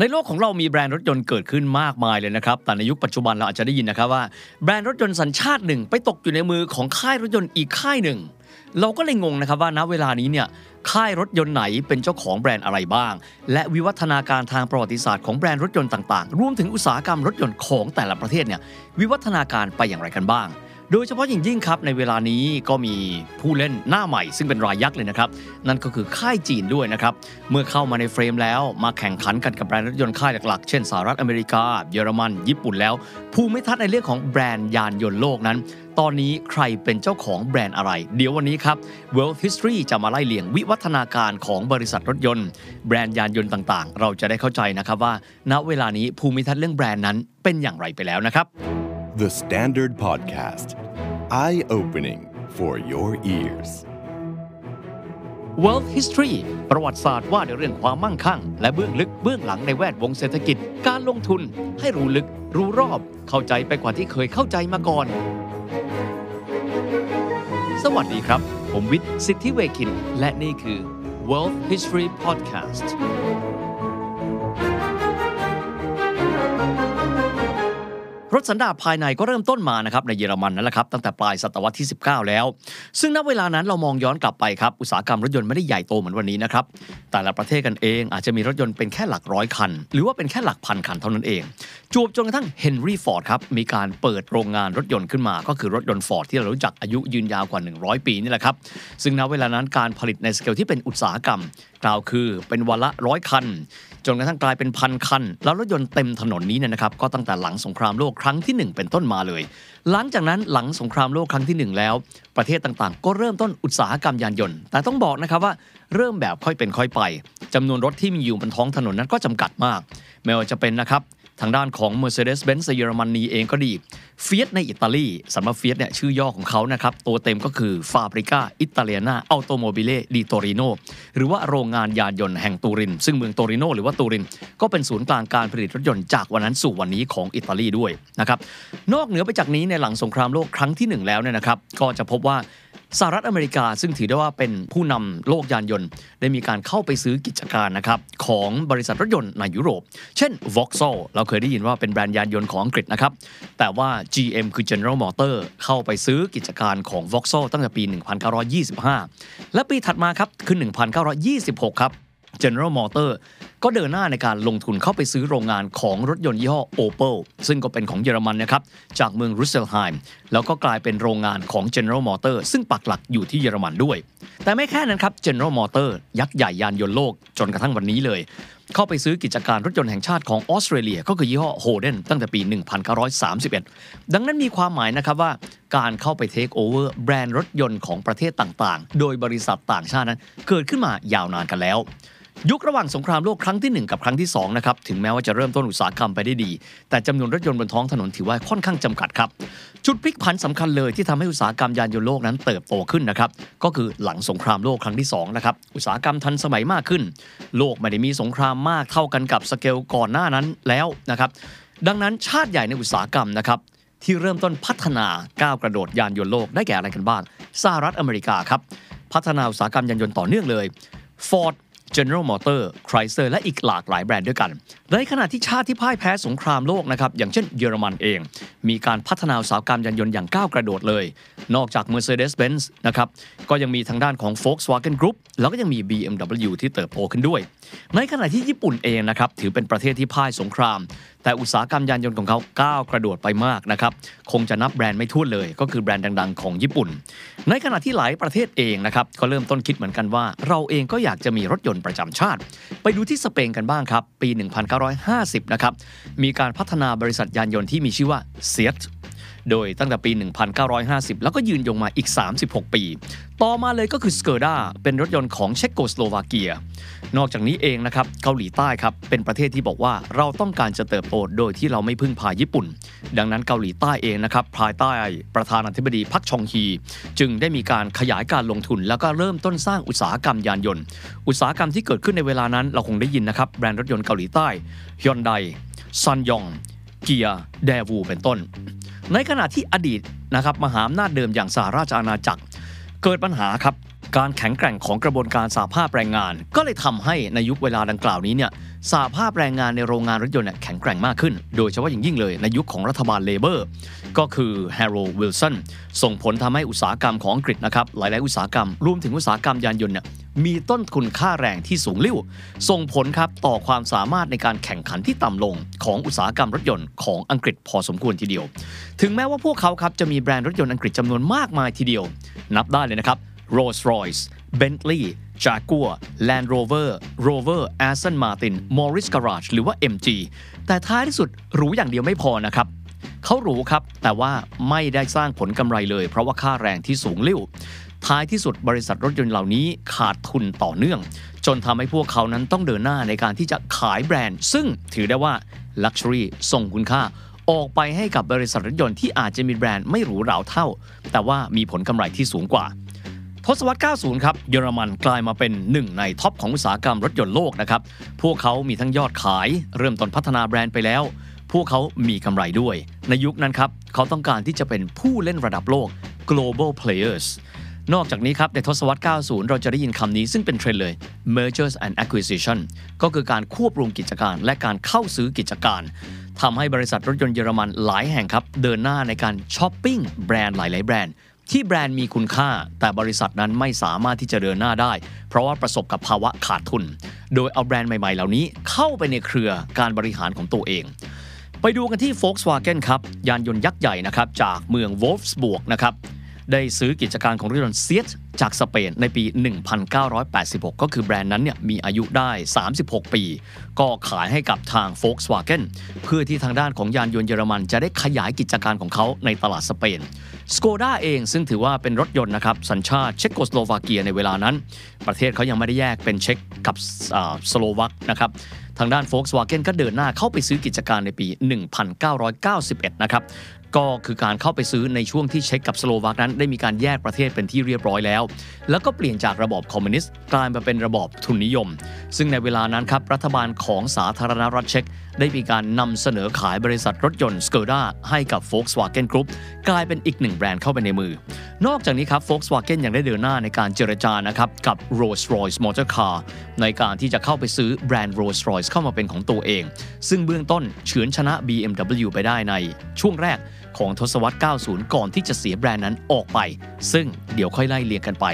ในโลกของเรามีแบรนด์รถยนต์เกิดขึ้นมากมายเลยนะครับ แต่ในยุคปัจจุบันเราอาจจะได้ยินนะครับว่าแบรนด์รถยนต์สัญชาติหนึ่ง ไปตกอยู่ในมือของค่ายรถยนต์อีกค่ายหนึ่ง เราก็เลยงงนะครับว่าณเวลานี้เนี่ยค่ายรถยนต์ไหนเป็นเจ้าของแบรนด์อะไรบ้าง และวิวัฒนาการทางประวัติศาสตร์ของแบรนด์รถยนต์ต่างๆ รวมถึงอุตสาหกรรมรถยนต์ของแต่ละประเทศเนี่ยวิวัฒนาการไปอย่างไรกันบ้าง โดยเฉพาะอย่างยิ่งครับในเวลานี้ก็มีผู้เล่นหน้าใหม่ ซึ่งเป็นรายยักษ์เลยนะครับ นั่นก็คือค่ายจีนด้วยนะครับ เมื่อเข้ามาใน frame แล้วมาแข่งขันกันกับแบรนด์รถยนต์ค่ายหลักๆ เช่นสหรัฐอเมริกา เยอรมัน ญี่ปุ่นแล้ว ภูมิทัศน์ในเรื่องของแบรนด์ยานยนต์โลกนั้น ตอนนี้ใครเป็นเจ้าของแบรนด์อะไร เดี๋ยววันนี้ครับ World History จะมาไล่เลียงวิวัฒนาการของบริษัทรถยนต์ แบรนด์ยานยนต์ต่างๆ เราจะได้เข้าใจนะครับว่า ณเวลานี้ภูมิทัศน์เรื่องแบรนด์นั้นเป็นอย่างไรไปแล้วนะครับ The Standard Podcast. Eye opening for your ears. World History ประวัติศาสตร์ว่าในเรื่องความมั่งคั่ง และเบื้องลึกเบื้องหลังในแวดวงเศรษฐกิจ การลงทุน ให้รู้ลึก รู้รอบ เข้าใจไปกว่าที่เคยเข้าใจมาก่อน สวัสดีครับ ผมวิทย์ สิทธิเวคิน และนี่คือ World History Podcast รถสันดาปภายในก็เริ่มต้นมานะครับในเยอรมันนั่นแหละครับตั้งแต่ปลายศตวรรษที่ 19 แล้ว ซึ่งณเวลานั้นเรามองย้อนกลับไปครับอุตสาหกรรมรถยนต์ไม่ได้ใหญ่โตเหมือนวันนี้นะครับแต่ละประเทศกันเองอาจจะมีรถยนต์เป็นแค่หลักร้อยคัน หรือว่าเป็นแค่หลักพันคันเท่านั้นเองจวบจนกระทั่งเฮนรี่ฟอร์ดครับมีการเปิดโรงงานรถยนต์ขึ้นมา ก็คือรถยนต์ฟอร์ดที่เรารู้จักอายุยืนยาวกว่า 100 ปีนี่แหละครับซึ่งณเวลานั้นการผลิตในสเกลที่เป็นอุตสาหกรรมกล่าวคือเป็นวันละร้อยคัน จนกระทั่งกลายเป็นพันคัน แล้วรถยนต์เต็มถนนนี้เนี่ยนะครับก็ตั้งแต่หลังสงครามโลกครั้งที่ 1 เป็นต้นมาเลย หลังจากนั้นหลังสงครามโลกครั้งที่ 1 แล้ว ประเทศต่างๆ ก็เริ่มต้นอุตสาหกรรมยานยนต์ แต่ต้องบอกนะครับว่าเริ่มแบบค่อยเป็นค่อยไปจำนวนรถที่มีอยู่บนท้องถนนนั้นก็จำกัดมาก ไม่ว่าจะเป็นนะครับ ทางด้านของ Mercedes-Benz เยอรมนีเองก็ดีเฟียตในอิตาลีสำหรับเฟียตเนี่ยชื่อย่อของเขานะครับ ตัวเต็มก็คือ Fabbrica Italiana Automobili di Torino หรือว่าโรงงานยานยนต์แห่งตูริน ซึ่งเมืองโตริโนหรือว่าตูริน ก็เป็นศูนย์กลางการผลิตรถยนต์จากวันนั้นสู่วันนี้ของอิตาลีด้วยนะครับนอกเหนือไปจากนี้ในหลังสงครามโลกครั้งที่หนึ่งแล้วเนี่ยนะครับก็จะพบว่า สหรัฐอเมริกาซึ่งถือได้ว่าเป็นผู้นำโลกยานยนต์ ได้มีการเข้าไปซื้อกิจการนะครับของบริษัทรถยนต์ในยุโรป เช่น Vauxhall เราเคยได้ยินว่าเป็นแบรนด์ยานยนต์ของอังกฤษนะครับ แต่ว่า GM คือ General Motor เข้าไปซื้อกิจการของ Vauxhall ตั้งแต่ปี 1925 และปีถัดมาครับคือ 1926 ครับ General Motor ก็เดินหน้าในการลงทุนเข้าไปซื้อโรงงานของรถยนต์ยี่ห้อ Opel ซึ่งก็เป็นของเยอรมันนะครับ จากเมืองรุสเซลไฮม์แล้วก็กลายเป็นโรงงานของ General Motor ซึ่งปักหลักอยู่ที่เยอรมันด้วย แต่ไม่แค่นั้นครับ General Motor ยักษ์ใหญ่ยานยนต์โลกจนกระทั่งวันนี้เลย เข้าไปซื้อกิจการรถยนต์แห่งชาติของออสเตรเลีย ก็คือยี่ห้อโฮเดนตั้งแต่ปี 1931 ดังนั้นมีความหมายนะครับว่าการเข้าไปเทคโอเวอร์แบรนด์รถยนต์ของประเทศต่างๆ โดยบริษัทต่างชาตินั้นเกิดขึ้นมายาวนานกันแล้ว ยุคระหว่างสงครามโลกครั้งที่ 1 กับครั้งที่2นะครับถึงแม้ว่าจะเริ่มต้นอุตสาหกรรมไปได้ดี แต่จำนวนรถยนต์บนท้องถนนถือว่าค่อนข้างจำกัดครับ จุดพลิกผันสำคัญเลยที่ทำให้อุตสาหกรรมยานยนต์โลกนั้นเติบโตขึ้นนะครับก็คือหลังสงครามโลกครั้งที่2นะครับอุตสาหกรรมทันสมัยมากขึ้น โลกไม่ได้มีสงครามมากเท่ากันกับสเกลก่อนหน้านั้นแล้วนะครับดังนั้นชาติใหญ่ในอุตสาหกรรมนะครับที่เริ่มต้นพัฒนาก้าวกระโดดยานยนต์โลกได้แก่อะไรกันบ้างสหรัฐอเมริกาครับพัฒนาอุตสาหกรรมยานยนต์ต่อเนื่องเลย Ford General Motor Chrysler และอีกหลากหลายแบรนด์ด้วยกัน ในขณะที่ชาติที่พ่ายแพ้สงครามโลกนะครับอย่างเช่นเยอรมันเอง มีการพัฒนาอุตสาหกรรมยานยนต์อย่างก้าวกระโดดเลย นอกจาก Mercedes-Benz นะครับก็ยังมีทางด้านของ Volkswagen Group แล้วก็ยังมี BMW ที่เติบโตขึ้นด้วย ในขณะที่ญี่ปุ่นเองนะครับถือเป็นประเทศที่พ่ายสงคราม แต่อุตสาหกรรมยานยนต์ของเขาก้าวกระโดดไปมากนะครับคงจะนับแบรนด์ไม่ทั่วเลย ก็คือแบรนด์ดัง ๆ ของญี่ปุ่น ในขณะที่หลายประเทศเองนะครับก็เริ่มต้นคิดเหมือนกันว่า เราเองก็อยากจะมีรถยนต์ประจำชาติ ไปดูที่สเปนกันบ้างครับปี1950 นะครับ มีการพัฒนาบริษัทยานยนต์ที่มีชื่อว่า Seat โดยตั้งแต่ปี 1950 แล้วก็ยืนยงมาอีก 36 ปี ต่อมาเลยก็คือสเกอร์ดาเป็นรถยนต์ของเช็กโกสโลวาเกีย นอกจากนี้เองนะครับเกาหลีใต้ครับเป็นประเทศที่บอกว่าเราต้องการจะเติบโตโดยที่เราไม่พึ่งพาญี่ปุ่น ดังนั้นเกาหลีใต้เองนะครับภายใต้ประธานาธิบดีพักชองฮี จึงได้มีการขยายการลงทุน แล้วก็เริ่มต้นสร้างอุตสาหกรรมยานยนต์ อุตสาหกรรมที่เกิดขึ้นในเวลานั้นเราคงได้ยินนะครับแบรนด์รถยนต์เกาหลีใต้ฮยอนไดซันยองเกียแดวู เป็นต้น ในขณะที่อดีตนะครับมหาอำนาจเดิมอย่างสหราชอาณาจักร เกิดปัญหาครับการแข็งแกร่งของกระบวนการสาภาพแรงงาน ก็เลยทำให้ในยุคเวลาดังกล่าวนี้เนี่ยสหภาพแรงงานในโรงงานรถยนต์เนี่ยแข็งแกร่งมากขึ้น โดยเฉพาะอย่างยิ่งเลยในยุคของรัฐบาลเลเบอร์ ก็คือแฮร์โรวิลสันส่งผลทำให้อุตสาหกรรมของอังกฤษนะครับหลาย ๆ อุตสาหกรรมรวมถึงอุตสาหกรรมยานยนต์เนี่ย มีต้นทุนค่าแรงที่สูงลิ่ว ส่งผลครับต่อความสามารถในการแข่งขันที่ต่ำลงของอุตสาหกรรมรถยนต์ของอังกฤษพอสมควรทีเดียว ถึงแม้ว่าพวกเขาครับจะมีแบรนด์รถยนต์อังกฤษจำนวนมากมายทีเดียว นับได้เลยนะครับ Rolls-Royce Bentley Jaguar Land Rover Rover Aston Martin Morris Garage หรือว่า MG แต่ท้ายที่สุดหรูอย่างเดียวไม่พอนะครับเขาหรูครับ แต่ว่าไม่ได้สร้างผลกำไรเลย เพราะว่าค่าแรงที่สูงลิ่ว ท้ายที่สุดบริษัทรถยนต์เหล่านี้ขาดทุนต่อเนื่อง จนทำให้พวกเขานั้นต้องเดินหน้าในการที่จะขายแบรนด์ ซึ่งถือได้ว่า Luxury ทรงคุณค่า ออกไปให้กับบริษัทรถยนต์ที่อาจจะมีแบรนด์ไม่หรูหราเท่า แต่ว่ามีผลกำไรที่สูงกว่าทศวรรษ 90 ครับ เยอรมันกลายมาเป็นหนึ่งในท็อปของอุตสาหกรรมรถยนต์โลกนะครับ พวกเขามีทั้งยอดขาย เริ่มต้นพัฒนาแบรนด์ไปแล้ว พวกเขามีกำไรด้วย ในยุคนั้นครับ เขาต้องการที่จะเป็นผู้เล่นระดับโลก global players นอกจากนี้ครับในทศวรรษ 90 เราจะได้ยินคำนี้ซึ่งเป็นเทรนด์เลย mergers and acquisition ก็คือการควบรวมกิจการและการเข้าซื้อกิจการทำให้บริษัทรถยนต์เยอรมันหลายแห่งครับ เดินหน้าในการช้อปปิ้งแบรนด์หลาย ๆ แบรนด์ ที่แบรนด์มีคุณค่า แต่บริษัทนั้นไม่สามารถที่จะเดินหน้าได้ เพราะว่าประสบกับภาวะขาดทุน โดยเอาแบรนด์ใหม่ ๆ เหล่านี้เข้าไปในเครือการบริหารของตัวเองไปดูกันที่ Volkswagen ครับ ยานยนต์ยักษ์ใหญ่นะครับ จากเมือง Wolfsburg นะครับ ได้ซื้อกิจการของรถยนต์ SEAT จากสเปนในปี 1986 ก็คือแบรนด์นั้นเนี่ยมีอายุได้ 36 ปี ก็ขายให้กับทาง Volkswagen เพื่อที่ทางด้านของยานยนต์เยอรมันจะได้ขยายกิจการของเขาในตลาดสเปนสโกด้าเองซึ่งถือว่าเป็นรถยนต์นะครับ สัญชาติเช็กโกสโลวาเกียในเวลานั้น ประเทศเขายังไม่ได้แยกเป็นเช็กกับสโลวักนะครับทางด้าน Volkswagen ก็เดินหน้าเข้าไปซื้อกิจการในปี 1991 นะครับ ก็คือการเข้าไปซื้อในช่วงที่เช็กกับสโลวักนั้นได้มีการแยกประเทศเป็นที่เรียบร้อยแล้ว แล้วก็เปลี่ยนจากระบอบคอมมิวนิสต์กลายมาเป็นระบอบทุนนิยม ซึ่งในเวลานั้นครับรัฐบาลของสาธารณรัฐเช็กได้มีการนำเสนอขายบริษัทรถยนต์สเกอร์ดาให้กับ Volkswagen Group กลายเป็นอีกหนึ่งแบรนด์เข้าไปในมือ นอกจากนี้ครับ Volkswagen ยังได้เดินหน้าในการเจรจานะครับกับ Rolls-Royce Motor Car ในการที่จะเข้าไปซื้อแบรนด์ Rolls-Royce เข้ามาเป็นของตัวเอง ซึ่งเบื้องต้นเฉือนชนะ BMW ไปได้ในช่วงแรก ของทศวรรษ 90 ก่อนที่จะเสียแบรนด์นั้นออกไป ซึ่งเดี๋ยวค่อยไล่เรียงกันไป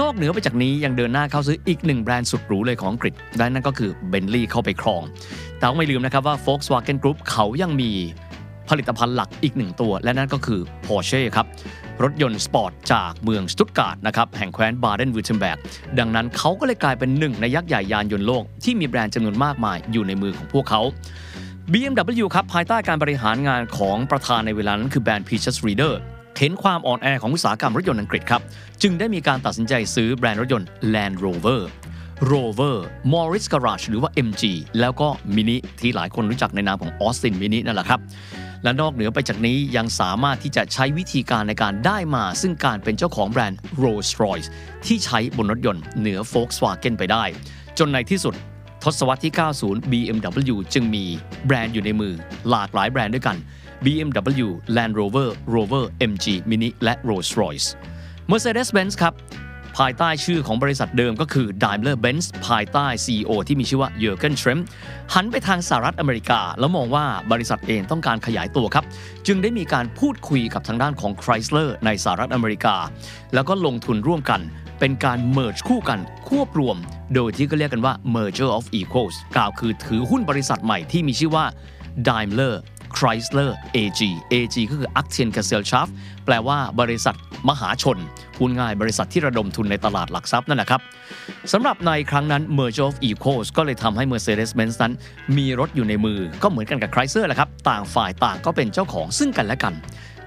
นอกเหนือไปจากนี้ยังเดินหน้าเข้าซื้ออีกหนึ่งแบรนด์สุดหรูเลยของอังกฤษและนั่นก็คือ Bentley เข้าไปครอง แต่ไม่ลืมนะครับว่า Volkswagen Group เขายังมีผลิตภัณฑ์หลักอีกหนึ่งตัว และนั่นก็คือ Porsche ครับรถยนต์สปอร์ตจากเมืองสตุตการ์ตนะครับแห่งแคว้นบาเดนวิ r เทมเบิร์กดังนั้นเขาก็เลยกลายเป็นหนึ่งในยักษ์ใหญ่ยานยนต์โลก ที่มีแบรนด์จำนวนมากมายอยู่ในมือของพวกเขา BMW ครับภายใต้การบริหารงานของประธานในเวลานั้นคือแบรนด์ Peaches Reader เห็นความอ่อนแอของอุตสาหกรรมรถยนต์อังกฤษครับ จึงได้มีการตัดสินใจซื้อแบรนด์รถยนต์ Land Rover Rover Morris Garage หรือว่า MG แล้วก็ Mini ที่หลายคนรู้จักในนามของ Austin Mini นั่นแหละครับ และนอกเหนือไปจากนี้ยังสามารถที่จะใช้วิธีการในการได้มา ซึ่งการเป็นเจ้าของแบรนด์ Rolls-Royce ที่ใช้บนรถยนต์เหนือ Volkswagen ไปได้ จนในที่สุด ทศวรรษที่ 90 BMW จึงมีแบรนด์อยู่ในมือหลากหลายแบรนด์ด้วยกัน BMW Land Rover Rover MG Mini และ Rolls-Royce Mercedes-Benz ครับ ภายใต้ชื่อของบริษัทเดิมก็คือ Daimler-Benz ภายใต้ CEO ที่มีชื่อว่า Jürgen Trem หันไปทางสหรัฐอเมริกา แล้วมองว่าบริษัทเองต้องการขยายตัวครับ จึงได้มีการพูดคุยกับทางด้านของ Chrysler ในสหรัฐอเมริกา แล้วก็ลงทุนร่วมกัน เป็นการ merge คู่กันควบรวม โดยที่ก็เรียกกันว่า merger of equals กล่าวคือถือหุ้นบริษัทใหม่ที่มีชื่อว่า Daimler Chrysler AG AG ก็คือ Aktien Gesellschaft แปลว่าบริษัทมหาชนพูดง่ายบริษัทที่ระดมทุนในตลาดหลักทรัพย์นั่นแหละครับสำหรับในครั้งนั้น Merger of Equals ก็เลยทำให้ Mercedes-Benz นั้น มีรถอยู่ในมือก็เหมือนกันกับ Chrysler แหละครับ ต่างฝ่ายต่างก็เป็นเจ้าของซึ่งกันและกัน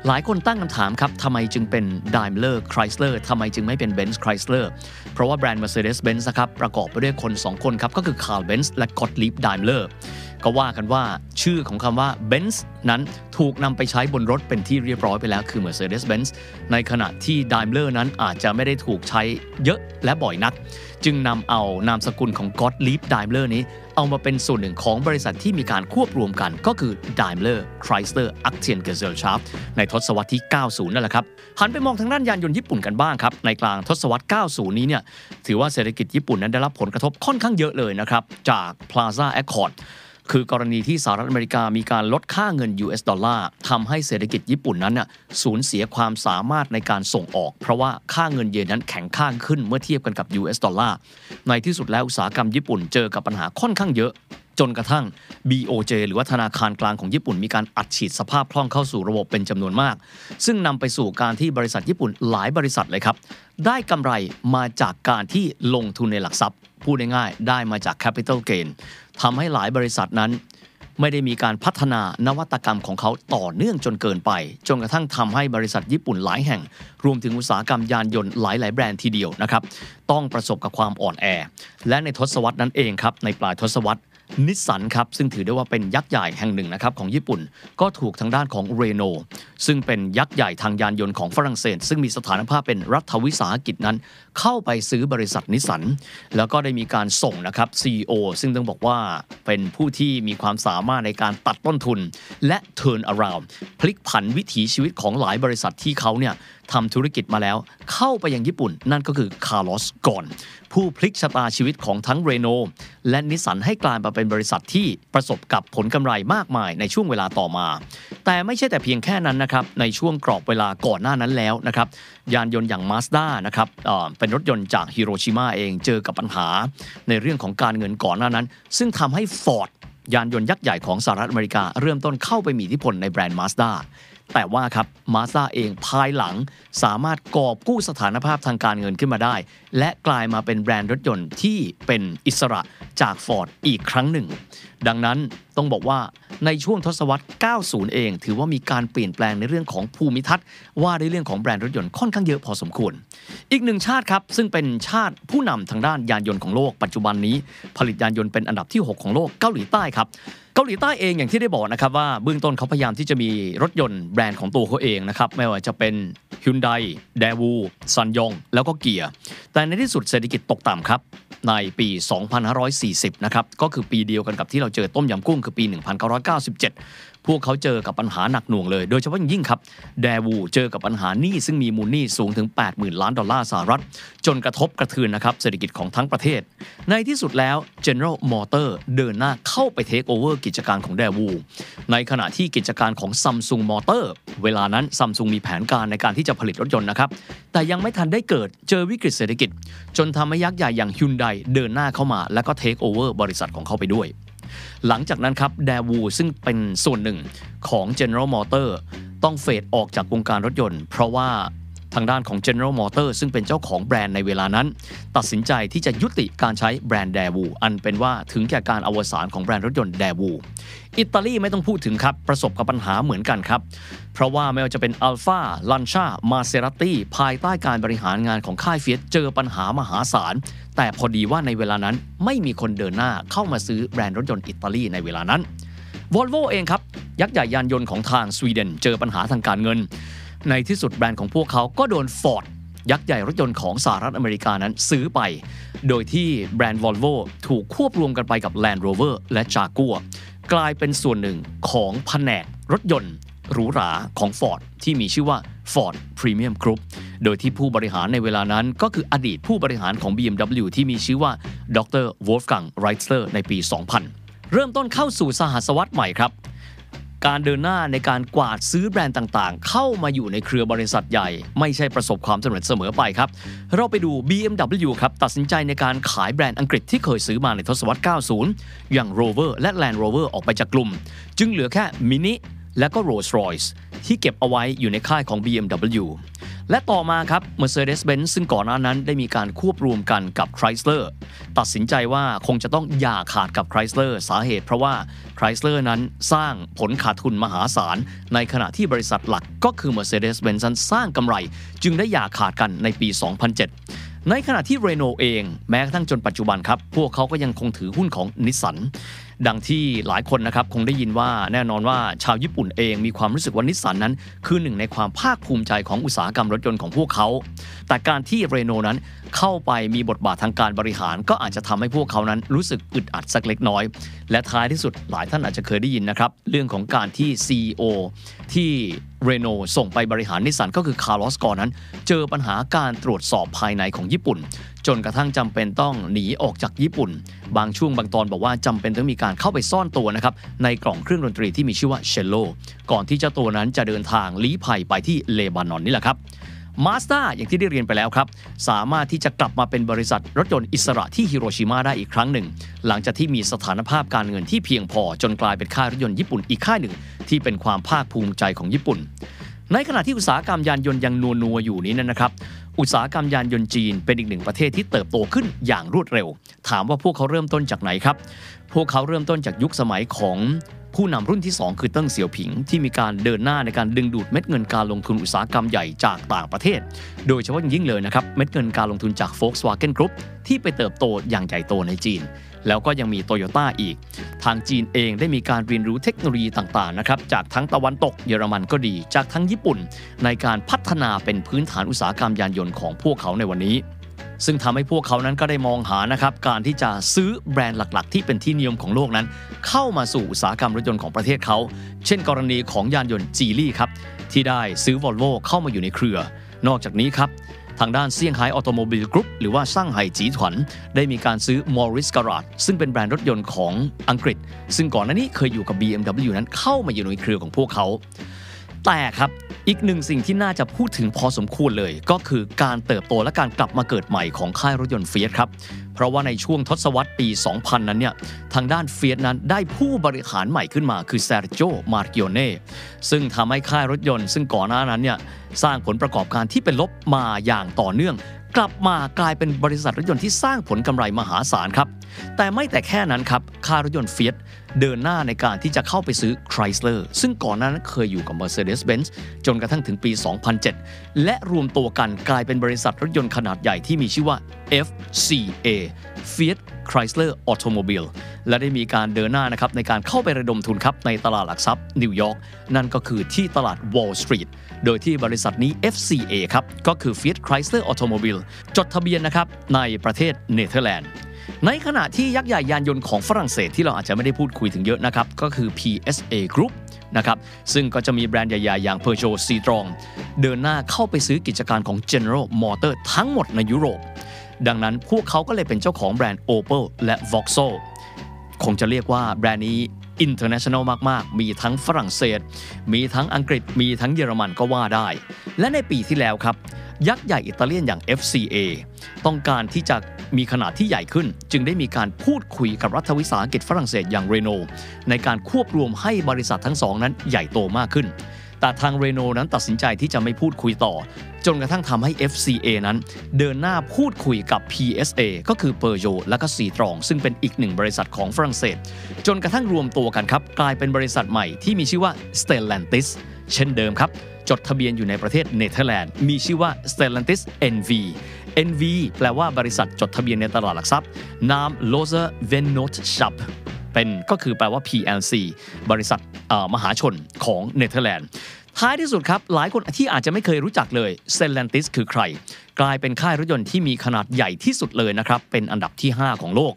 หลายคนตั้งคำถามครับทำไมจึงเป็น Daimler Chrysler ทำไมจึงไม่เป็น Benz Chrysler เพราะว่าแบรนด์ Mercedes-Benz นะครับประกอบไปด้วยคน 2 คนครับก็คือ Carl Benz และ Gottlieb Daimler ก็ว่ากันว่าชื่อของคำว่า Benz นั้นถูกนำไปใช้บนรถเป็นที่เรียบร้อยไปแล้วคือ Mercedes-Benz ในขณะที่ Daimler นั้นอาจจะไม่ได้ถูกใช้เยอะและบ่อยนัก จึงนำเอานามสกุลของ Gottlieb Daimler นี้ เอามาเป็นส่วนหนึ่งของบริษัทที่มีการควบรวมกันก็คือ Daimler Chrysler Aktiengesellschaft ในทศวรรษที่ 90 นั่นแหละครับ หันไปมองทางด้านยานยนต์ญี่ปุ่นกันบ้างครับ ในกลางทศวรรษ 90 นี้เนี่ย ถือว่าเศรษฐกิจญี่ปุ่นนั้นได้รับผลกระทบค่อนข้างเยอะเลยนะครับ จาก Plaza Accord คือกรณีที่สหรัฐอเมริกามีการลดค่าเงิน US ดอลลาร์ทำให้เศรษฐกิจญี่ปุ่นนั้นน่ะสูญเสียความสามารถในการส่งออก เพราะว่าค่าเงินเยนนั้นแข็งค่าขึ้นเมื่อเทียบกันกับ US ดอลลาร์ในที่สุดแล้วอุตสาหกรรมญี่ปุ่นเจอกับปัญหาค่อนข้างเยอะ จนกระทั่ง BOJ หรือว่าธนาคารกลางของญี่ปุ่น มีการอัดฉีดสภาพคล่องเข้าสู่ระบบเป็นจำนวนมาก ซึ่งนำไปสู่การที่บริษัทญี่ปุ่นหลายบริษัทเลยครับ ได้กำไรมาจากการที่ลงทุนในหลักทรัพย์ พูดง่ายๆได้มาจาก capital gain ทำให้หลายบริษัทนั้น ไม่ได้มีการพัฒนานวัตกรรมของเขาต่อเนื่องจนเกินไป จนกระทั่งทำให้บริษัทญี่ปุ่นหลายแห่ง รวมถึงอุตสาหกรรมยานยนต์หลายๆแบรนด์ทีเดียวนะครับต้องประสบกับความอ่อนแอ และในทศวรรษนั้นเองครับในปลายทศวรรษ นิสสันครับซึ่งถือได้ว่าเป็นยักษ์ใหญ่แห่งหนึ่งนะครับของญี่ปุ่น ก็ถูกทางด้านของเรโนซึ่งเป็นยักษ์ใหญ่ทางยานยนต์ของฝรั่งเศส ซึ่งมีสถานภาพเป็นรัฐวิสาหกิจนั้น เข้าไปซื้อบริษัทนิสสัน แล้วก็ได้มีการส่งนะครับ CEO ซึ่งต้องบอกว่าเป็นผู้ที่มีความสามารถในการตัดต้นทุน และ turn around พลิกผันวิถีชีวิตของหลายบริษัทที่เขาเนี่ยทำธุรกิจมาแล้ว เข้าไปยังญี่ปุ่น นั่นก็คือคาร์ลอส กอส์น ผู้พลิกชะตาชีวิตของทั้งเรโนและนิสสันให้กลายมาเป็นบริษัทที่ประสบกับผลกำไรมากมายในช่วงเวลาต่อมา แต่ไม่ใช่แต่เพียงแค่นั้นนะครับ ในช่วงกรอบเวลาก่อนหน้านั้นแล้วนะครับ ยานยนต์อย่างมาสด้านะครับเป็นรถยนต์จากฮิโรชิมาเองเจอกับปัญหา ในเรื่องของการเงินก่อนหน้านั้น ซึ่งทำให้ฟอร์ดยานยนต์ยักษ์ใหญ่ของสหรัฐอเมริกา เริ่มต้นเข้าไปมีอิทธิพลในแบรนด์มาสด้า แต่ว่าครับมาซาเองภายหลังสามารถกอบกู้สถานภาพทางการเงินขึ้นมาได้ และกลายมาเป็นแบรนด์รถยนต์ที่เป็นอิสระจากฟอร์ดอีกครั้งหนึ่ง ดังนั้นต้องบอกว่าในช่วงทศวรรษ 90 เอง ถือว่ามีการเปลี่ยนแปลงในเรื่องของภูมิทัศน์ ว่าในเรื่องของแบรนด์รถยนต์ค่อนข้างเยอะพอสมควร อีกหนึ่งชาติครับซึ่งเป็นชาติผู้นำทางด้านยานยนต์ของโลก ปัจจุบันนี้ผลิตยานยนต์เป็นอันดับที่ 6 ของโลกเกาหลีใต้ครับเกาหลีใต้เองอย่างที่ได้บอกนะครับว่าเบื้องต้นเขาพยายามที่จะมีรถยนต์แบรนด์ของตัวเขาเองนะครับไม่ว่าจะเป็น Hyundai d a w o ซันยองแล้วก็เกียร์แต่ในที่สุดเศรษฐกิจตกต่ำครับในปี 2540 นะครับ ก็คือปีเดียวกันกับที่เราเจอต้มยำกุ้งคือปี 1997 พวกเขาเจอกับปัญหาหนักหน่วงเลย โดยเฉพาะอย่างยิ่งครับ แดวูเจอกับปัญหาหนี้ซึ่งมีมูลหนี้สูงถึง 80,000 ล้านดอลลาร์สหรัฐ จนกระทบกระเทือนนะครับ เศรษฐกิจของทั้งประเทศ ในที่สุดแล้ว General Motor เดินหน้าเข้าไปเทคโอเวอร์กิจการของแดวูในขณะที่กิจการของ Samsung Motor เวลานั้น Samsung มีแผนการในการที่จะผลิตรถยนต์นะครับ แต่ยังไม่ทันได้เกิดเจอวิกฤตเศรษฐกิจ จนทำให้ยักษ์ใหญ่อย่าง Hyundai เดินหน้าเข้ามา แล้วก็เทคโอเวอร์บริษัทของเขาไปด้วย หลังจากนั้นครับแดวูซึ่งเป็นส่วนหนึ่งของ General Motor ต้อง fade ออกจากวงการรถยนต์ เพราะว่า ทางด้านของ General Motor ซึ่งเป็นเจ้าของแบรนด์ในเวลานั้น ตัดสินใจที่จะยุติการใช้แบรนด์แดวูอันเป็นว่าถึงแก่การอวสานของแบรนด์รถยนต์แดวูอิตาลีไม่ต้องพูดถึงครับ ประสบกับปัญหาเหมือนกันครับ เพราะว่าไม่ว่าจะเป็นอัลฟาลันชามาเซราตี้ภายใต้การบริหารงานของค่ายเฟียตเจอปัญหามหาศาล แต่พอดีว่าในเวลานั้นไม่มีคนเดินหน้าเข้ามาซื้อแบรนด์รถยนต์อิตาลีในเวลานั้นวอลโวเองครับ ยักษ์ใหญ่ยานยนต์ของทางสวีเดนเจอปัญหาทางการเงิน ในที่สุดแบรนด์ของพวกเขาก็โดนฟอร์ดยักษ์ใหญ่รถยนต์ของสหรัฐอเมริกานั้นซื้อไป โดยที่แบรนด์ Volvo ถูกควบรวมกันไปกับ Land Rover และ Jaguar กลายเป็นส่วนหนึ่งของแผนกรถยนต์หรูหราของ Ford ที่มีชื่อว่า Ford Premium Group โดยที่ผู้บริหารในเวลานั้นก็คืออดีตผู้บริหารของ BMW ที่มีชื่อว่าดร Wolfgang r e i t z e r ในปี 2000 เริ่มต้นเข้าสู่สหัสวรรษใหม่ครับ การเดินหน้าในการกวาดซื้อแบรนด์ต่างๆ เข้ามาอยู่ในเครือบริษัทใหญ่ ไม่ใช่ประสบความสำเร็จเสมอไปครับ เราไปดู BMW ครับ ตัดสินใจในการขายแบรนด์อังกฤษที่เคยซื้อมาในทศวรรษ 90 อย่าง Rover และ Land Rover ออกไปจากกลุ่ม จึงเหลือแค่ Mini และก็ Rolls Royce ที่เก็บเอาไว้อยู่ในค่ายของ BMW และต่อมาครับ Mercedes-Benz ซึ่งก่อนหน้านั้นได้มีการควบรวมกันกับ Chrysler ตัดสินใจว่าคงจะต้องหย่าขาดกับ Chrysler สาเหตุเพราะว่า Chrysler นั้นสร้างผลขาดทุนมหาศาล ในขณะที่บริษัทหลักก็คือ Mercedes-Benz นั้นสร้างกำไร จึงได้หย่าขาดกันในปี 2007ในขณะที่เรโนเอง แม้กระทั่งจนปัจจุบันครับ พวกเขาก็ยังคงถือหุ้นของนิสสัน ดังที่หลายคนนะครับคงได้ยินว่าแน่นอนว่าชาวญี่ปุ่นเองมีความรู้สึกว่านิสสันนั้น คือหนึ่งในความภาคภูมิใจของอุตสาหกรรมรถยนต์ของพวกเขา แต่การที่เรโนนั้นเข้าไปมีบทบาททางการบริหาร ก็อาจจะทำให้พวกเขานั้นรู้สึกอึดอัดสักเล็กน้อย และท้ายที่สุดหลายท่านอาจจะเคยได้ยินนะครับเรื่องของการที่ CEO ที่ เรโนส่งไปบริหารนิสสันก็คือคาร์ลอสกอส์นนั้น เจอปัญหาการตรวจสอบภายในของญี่ปุ่น จนกระทั่งจำเป็นต้องหนีออกจากญี่ปุ่น บางช่วงบางตอนบอกว่าจำเป็นต้องมีการเข้าไปซ่อนตัวนะครับในกล่องเครื่องดนตรีที่มีชื่อว่าเชลโลก่อนที่เจ้าตัวนั้นจะเดินทางลี้ภัยไปที่เลบานอนนี่แหละครับ มาส d a อย่างที่ได้เรียนไปแล้วครับ สามารถที่จะกลับมาเป็นบริษัทรถยนต์อิสระที่ฮิโรชิมาได้อีกครั้งหนึ่ง หลังจากที่มีสถานภาพการเงินที่เพียงพอจนกลายเป็นค่ายรถยนต์ญี่ปุ่นอีกค่ายหนึ่ง ที่เป็นความภาคภูมิใจของญี่ปุ่น ในขณะที่อุตสาหกรรมยานยนต์ยังนัวนัวอยู่นี้นะครับ อุตสาหกรรมยานยนต์จีนเป็นอีกหนึ่งประเทศที่เติบโตขึ้นอย่างรวดเร็ว ถามว่าพวกเขาเริ่มต้นจากไหนครับ พวกเขาเริ่มต้นจากยุคสมัยของผู้นำรุ่นที่ 2 คือเติ้งเสี่ยวผิง ที่มีการเดินหน้าในการดึงดูดเม็ดเงินการลงทุนอุตสาหกรรมใหญ่จากต่างประเทศ โดยเฉพาะยิ่งเลยนะครับ เม็ดเงินการลงทุนจาก Volkswagen Group ที่ไปเติบโตอย่างใหญ่โตในจีน แล้วก็ยังมีโตโยต้าอีก ทางจีนเองได้มีการเรียนรู้เทคโนโลยีต่างๆนะครับจากทั้งตะวันตกเยอรมันก็ดี จากทั้งญี่ปุ่น ในการพัฒนาเป็นพื้นฐานอุตสาหกรรมยานยนต์ของพวกเขาในวันนี้ซึ่งทำให้พวกเขานั้นก็ได้มองหานะครับการที่จะซื้อแบรนด์หลักๆ ที่เป็นที่นิยมของโลกนั้น เข้ามาสู่อุตสาหกรรมรถยนต์ของประเทศเขา เช่น กรณีของยานยนต์จีลี่ครับที่ได้ซื้อวอลโวเข้ามาอยู่ในเครือ นอกจากนี้ครับ ทางด้านเซี่ยงไฮ้ Automobile Group หรือว่า 上海集团 ได้มีการซื้อ Morris Garage ซึ่งเป็นแบรนด์รถยนต์ของอังกฤษ ซึ่งก่อนหน้านี้เคยอยู่กับ BMW นั้นเข้ามาอยู่ในเครือของพวกเขา แต่ครับอีกหนึ่งสิ่งที่น่าจะพูดถึงพอสมควรเลย ก็คือการเติบโตและการกลับมาเกิดใหม่ของค่ายรถยนต์เฟียตครับ เพราะว่าในช่วงทศวรรษปี 2000 นั้นเนี่ยทางด้านเฟียตนั้นได้ผู้บริหารใหม่ขึ้นมาคือเซอร์โจมาร์กิโอเน่ซึ่งทำให้ค่ายรถยนต์ ซึ่งก่อนหน้านั้นเนี่ยสร้างผลประกอบการที่เป็นลบมาอย่างต่อเนื่อง กลับมากลายเป็นบริษัทรถยนต์ที่สร้างผลกำไรมหาศาลครับ แต่ไม่แต่แค่นั้นครับค่ายรถยนต์เฟียตเดินหน้าในการที่จะเข้าไปซื้อ Chrysler ซึ่งก่อนหน้านั้นเคยอยู่กับ Mercedes-Benz จนกระทั่งถึงปี 2007 และรวมตัวกันกลายเป็นบริษัทรถยนต์ขนาดใหญ่ที่มีชื่อว่า FCA Fiat Chrysler Automobile และได้มีการเดินหน้านะครับในการเข้าไประดมทุนครับในตลาดหลักทรัพย์นิวยอร์กนั่นก็คือที่ตลาด Wall Street โดยที่บริษัทนี้ FCA ครับก็คือ Fiat Chrysler Automobile จดทะเบียนนะครับในประเทศเนเธอร์แลนด์ในขณะที่ยักษ์ใหญ่ยานยนต์ของฝรั่งเศสที่เราอาจจะไม่ได้พูดคุยถึงเยอะนะครับ ก็คือ PSA Group นะครับซึ่งก็จะมีแบรนด์ใหญ่ๆ อย่าง Peugeot Citroën เดินหน้าเข้าไปซื้อกิจการของ General Motor ทั้งหมดในยุโรป ดังนั้นพวกเขาก็เลยเป็นเจ้าของแบรนด์ Opel และ Vauxhall คงจะเรียกว่าแบรนด์นี้ international มากๆ มีทั้งฝรั่งเศส มีทั้งอังกฤษ มีทั้งเยอรมันก็ว่าได้ และในปีที่แล้วครับ ยักษ์ใหญ่อิตาเลียนอย่าง FCA ต้องการที่จะมีขนาดที่ใหญ่ขึ้น จึงได้มีการพูดคุยกับรัฐวิสาหกิจฝรั่งเศสอย่างเรโนในการควบรวมให้บริษัททั้งสองนั้นใหญ่โตมากขึ้น แต่ทางเรโนนั้นตัดสินใจที่จะไม่พูดคุยต่อ จนกระทั่งทำให้ FCA นั้น เดินหน้าพูดคุยกับ PSA ก็คือ Peugeot และก็ Citroën ซึ่งเป็นอีกหนึ่งบริษัทของฝรั่งเศส จนกระทั่งรวมตัวกันครับ กลายเป็นบริษัทใหม่ที่มีชื่อว่า Stellantis เช่นเดิมครับ จดทะเบียนอยู่ในประเทศเนเธอร์แลนด์ มีชื่อว่า Stellantis NV NV แปลว่าบริษัทจดทะเบียนในตลาดหลักทรัพย์นาม Loser Vennoot Shop เป็นก็คือแปลว่า PLC บริษัทมหาชนของเนเธอร์แลนด์ท้ายที่สุดครับ หลายคนที่อาจจะไม่เคยรู้จักเลย Stellantis คือใคร กลายเป็นค่ายรถยนต์ที่มีขนาดใหญ่ที่สุดเลยนะครับ เป็นอันดับที่ 5 ของโลก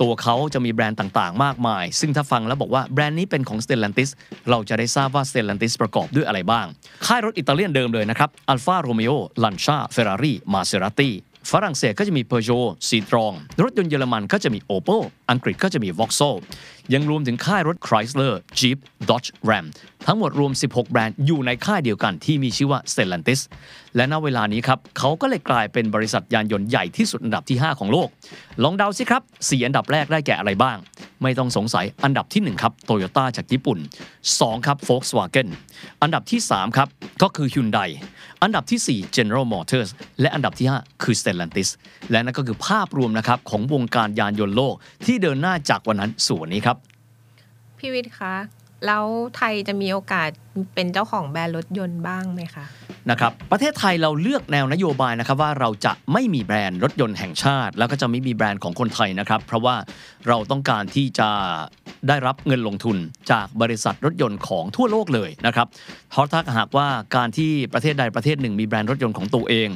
ตัวเขาจะมีแบรนด์ต่างๆ มากมาย ซึ่งถ้าฟังแล้วบอกว่าแบรนด์นี้เป็นของ Stellantis เราจะได้ทราบว่า Stellantis ประกอบด้วยอะไรบ้าง ค่ายรถอิตาเลียนเดิมเลยนะครับ Alfa Romeo Lancia Ferrari Maserati ฝรั่งเศสก็จะมี Peugeot Citroën รถยนต์เยอรมันก็จะมี Opel อังกฤษก็จะมี Vauxhall ยังรวมถึงค่ายรถ Chrysler Jeep Dodge Ram ทั้งหมดรวม 16 แบรนด์อยู่ในค่ายเดียวกันที่มีชื่อว่า Stellantis และณเวลานี้ครับเขาก็เลยกลายเป็นบริษัทยานยนต์ใหญ่ที่สุดอันดับที่ 5 ของโลก ลองเดาสิครับ 4 อันดับแรกได้แก่อะไรบ้าง ไม่ต้องสงสัยอันดับที่ 1 ครับ Toyota จากญี่ปุ่น 2 ครับ Volkswagen อันดับที่ 3 ครับ ก็คือ Hyundai อันดับที่ 4 General Motors และอันดับที่ 5 คือ Stellantis และนั่นก็คือภาพรวมนะครับของวงการยานยนต์โลกที่เดินหน้าจากวันนั้นสู่วันนี้ครับ พี่วิทย์คะ แล้วไทยจะมีโอกาสเป็นเจ้าของแบรนด์รถยนต์บ้างไหมคะ นะครับประเทศไทยเราเลือกแนวนโยบายนะครับว่าเราจะไม่มีแบรนด์รถยนต์แห่งชาติ แล้วก็จะไม่มีแบรนด์ของคนไทยนะครับ เพราะว่าเราต้องการที่จะได้รับเงินลงทุนจากบริษัทรถยนต์ของทั่วโลกเลยนะครับเพราะถ้าหากว่าการที่ประเทศใดประเทศหนึ่งมีแบรนด์รถยนต์ของตัวเอง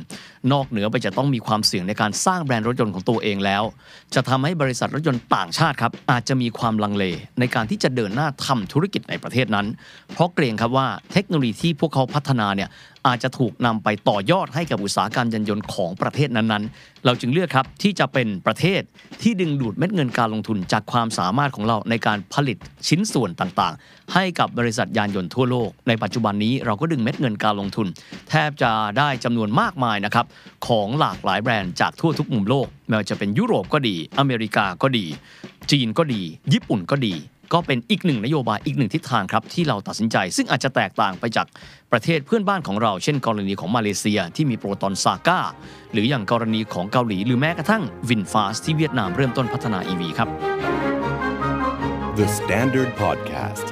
นอกเหนือไปจะต้องมีความเสี่ยงในการสร้างแบรนด์รถยนต์ของตัวเองแล้ว จะทำให้บริษัทรถยนต์ต่างชาติครับอาจจะมีความลังเล ในการที่จะเดินหน้าทำธุรกิจในประเทศนั้น เพราะเกรงครับว่าเทคโนโลยีที่พวกเขาพัฒนาเนี่ย อาจจะถูกนำไปต่อยอดให้กับอุตสาหกรรมยานยนต์ของประเทศนั้นๆ เราจึงเลือกครับที่จะเป็นประเทศที่ดึงดูดเม็ดเงินการลงทุนจากความสามารถของเราในการผลิตชิ้นส่วนต่างๆ ให้กับบริษัทยานยนต์ทั่วโลก ในปัจจุบันนี้เราก็ดึงเม็ดเงินการลงทุน แทบจะได้จำนวนมากมายนะครับของหลากหลายแบรนด์จากทั่วทุกมุมโลกไม่ว่าจะเป็นยุโรปก็ดี อเมริกาก็ดี จีนก็ดี ญี่ปุ่นก็ดี ก็เป็นอีกหนึ่งนโยบายอีกหนึ่งทิศทางครับที่เราตัดสินใจ ซึ่งอาจจะแตกต่างไปจากประเทศเพื่อนบ้านของเรา เช่น กรณีของมาเลเซียที่มีโปรตอนซาก้าหรืออย่างกรณีของเกาหลี หรือแม้กระทั่งวินฟาสที่เวียดนามเริ่มต้นพัฒนา EV ครับ The Standard Podcast,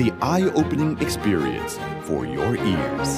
the eye opening experience for your ears.